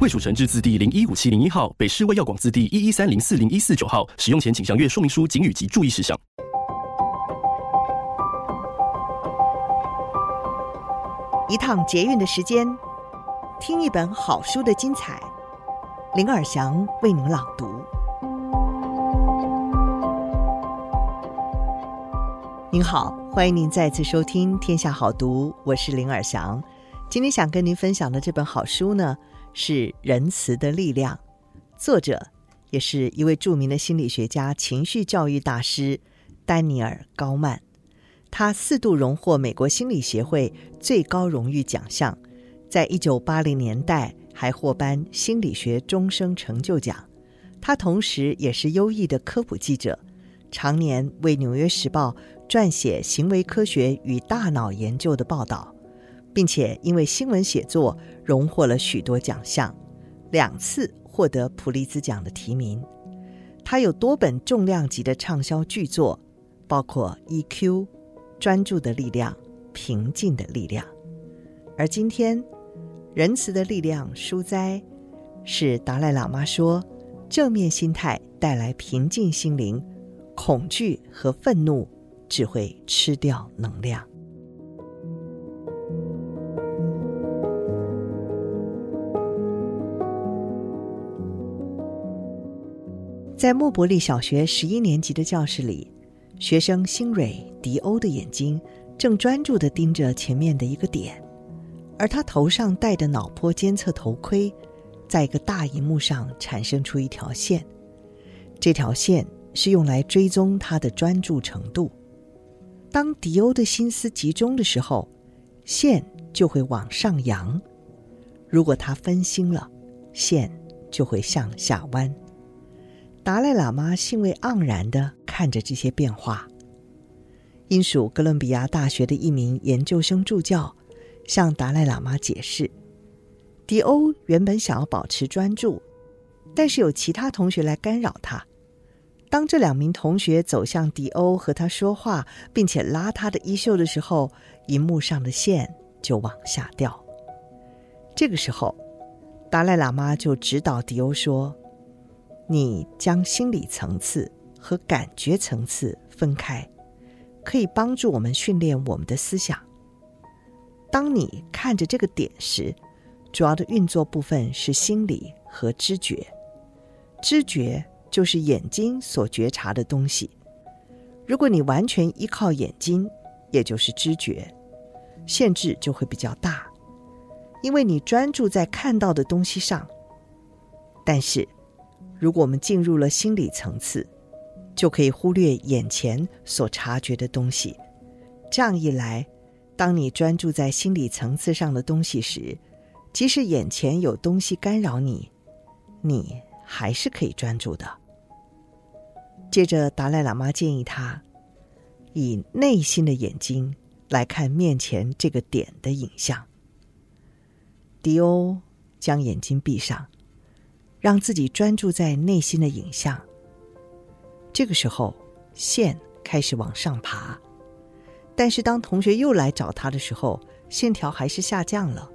卫蜀成制字第零一五七零一号，北市卫药广字第一一三零四零一四九号。使用前请详阅说明书、警语及注意事项。一趟捷运的时间，听一本好书的精彩。林尔祥为您朗读。您好，欢迎您再次收听《天下好读》，我是林尔祥。今天想跟您分享的这本好书呢，是《仁慈的力量》，作者也是一位著名的心理学家、情绪教育大师丹尼尔·高曼。他四度荣获美国心理协会最高荣誉奖项，在一九八零年代还获颁心理学终生成就奖。他同时也是优异的科普记者，常年为《纽约时报》撰写行为科学与大脑研究的报道，并且因为新闻写作荣获了许多奖项，两次获得普利兹奖的提名。他有多本重量级的畅销巨作，包括《EQ》。专注的力量，平静的力量。而今天，仁慈的力量书斋是达赖喇嘛说，正面心态带来平静心灵，恐惧和愤怒只会吃掉能量。在莫伯利小学十一年级的教室里。学生辛蕊迪欧的眼睛正专注地盯着前面的一个点，而他头上戴的脑波监测头盔，在一个大荧幕上产生出一条线。这条线是用来追踪他的专注程度。当迪欧的心思集中的时候，线就会往上扬；如果他分心了，线就会向下弯。达赖喇嘛兴味盎然地看着这些变化。英属哥伦比亚大学的一名研究生助教向达赖喇嘛解释：迪欧原本想要保持专注，但是有其他同学来干扰他。当这两名同学走向迪欧和他说话，并且拉他的衣袖的时候，荧幕上的线就往下掉。这个时候，达赖喇嘛就指导迪欧说。你将心理层次和感觉层次分开，可以帮助我们训练我们的思想。当你看着这个点时，主要的运作部分是心理和知觉。知觉就是眼睛所觉察的东西。如果你完全依靠眼睛，也就是知觉，限制就会比较大，因为你专注在看到的东西上。但是，如果我们进入了心理层次，就可以忽略眼前所察觉的东西。这样一来，当你专注在心理层次上的东西时，即使眼前有东西干扰你，你还是可以专注的。接着，达赖喇嘛建议他以内心的眼睛来看面前这个点的影像。迪欧将眼睛闭上。让自己专注在内心的影像。这个时候，线开始往上爬，但是当同学又来找他的时候，线条还是下降了。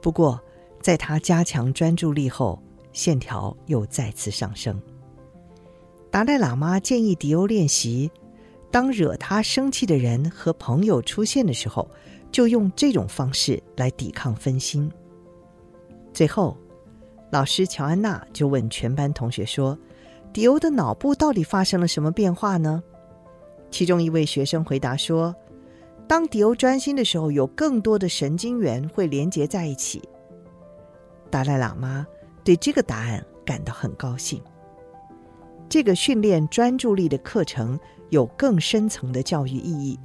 不过，在他加强专注力后，线条又再次上升。达赖喇嘛建议迪欧练习：当惹他生气的人和朋友出现的时候，就用这种方式来抵抗分心。最后。老师乔安娜就问全班同学说：“迪欧的脑部到底发生了什么变化呢？”其中一位学生回答说：“当迪欧专心的时候，有更多的神经元会连接在一起。”达赖喇嘛对这个答案感到很高兴。这个训练专注力的课程有更深层的教育意义，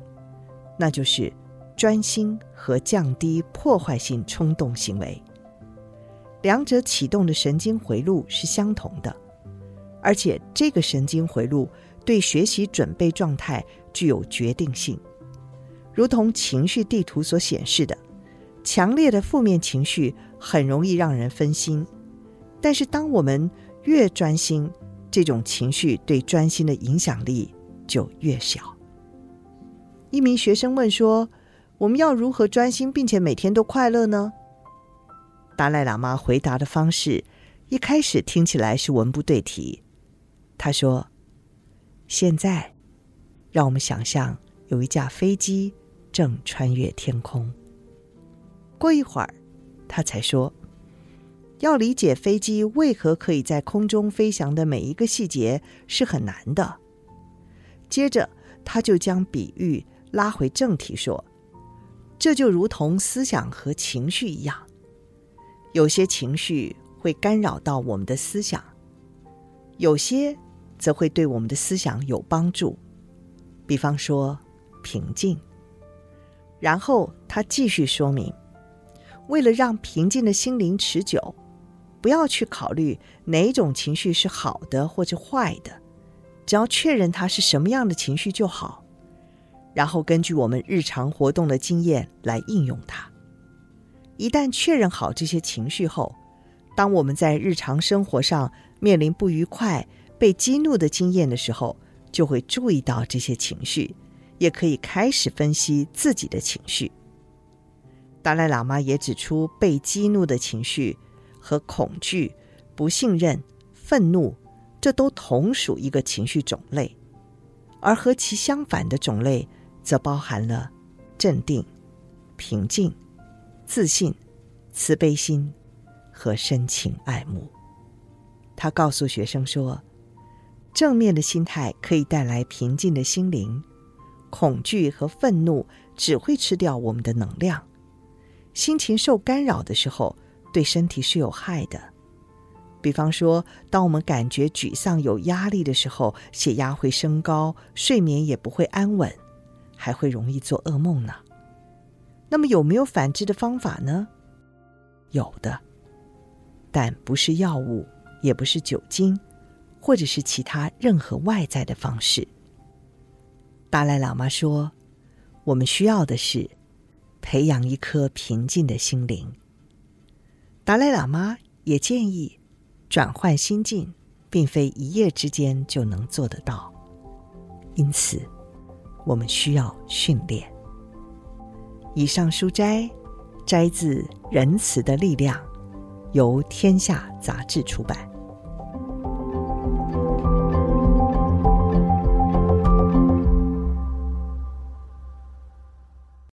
那就是专心和降低破坏性冲动行为。两者启动的神经回路是相同的，而且这个神经回路对学习准备状态具有决定性，如同情绪地图所显示的，强烈的负面情绪很容易让人分心，但是当我们越专心，这种情绪对专心的影响力就越小。一名学生问说：“我们要如何专心，并且每天都快乐呢？”达赖喇嘛回答的方式一开始听起来是文不对题。他说：“现在，让我们想象有一架飞机正穿越天空。”过一会儿，他才说：“要理解飞机为何可以在空中飞翔的每一个细节是很难的。”接着，他就将比喻拉回正题说：“这就如同思想和情绪一样。”有些情绪会干扰到我们的思想，有些则会对我们的思想有帮助。比方说，平静。然后他继续说明，为了让平静的心灵持久，不要去考虑哪种情绪是好的或者坏的，只要确认它是什么样的情绪就好，然后根据我们日常活动的经验来应用它。一旦确认好这些情绪后，当我们在日常生活上面临不愉快、被激怒的经验的时候，就会注意到这些情绪，也可以开始分析自己的情绪。达赖喇嘛也指出，被激怒的情绪和恐惧、不信任、愤怒，这都同属一个情绪种类，而和其相反的种类，则包含了镇定、平静。自信、慈悲心和深情爱慕。他告诉学生说：“正面的心态可以带来平静的心灵，恐惧和愤怒只会吃掉我们的能量。心情受干扰的时候，对身体是有害的。比方说，当我们感觉沮丧、有压力的时候，血压会升高，睡眠也不会安稳，还会容易做噩梦呢。”那么有没有反制的方法呢？有的，但不是药物，也不是酒精，或者是其他任何外在的方式。达赖喇嘛说：“我们需要的是培养一颗平静的心灵。”达赖喇嘛也建议，转换心境并非一夜之间就能做得到，因此我们需要训练。以上书斋摘自《仁慈的力量》，由天下杂志出版。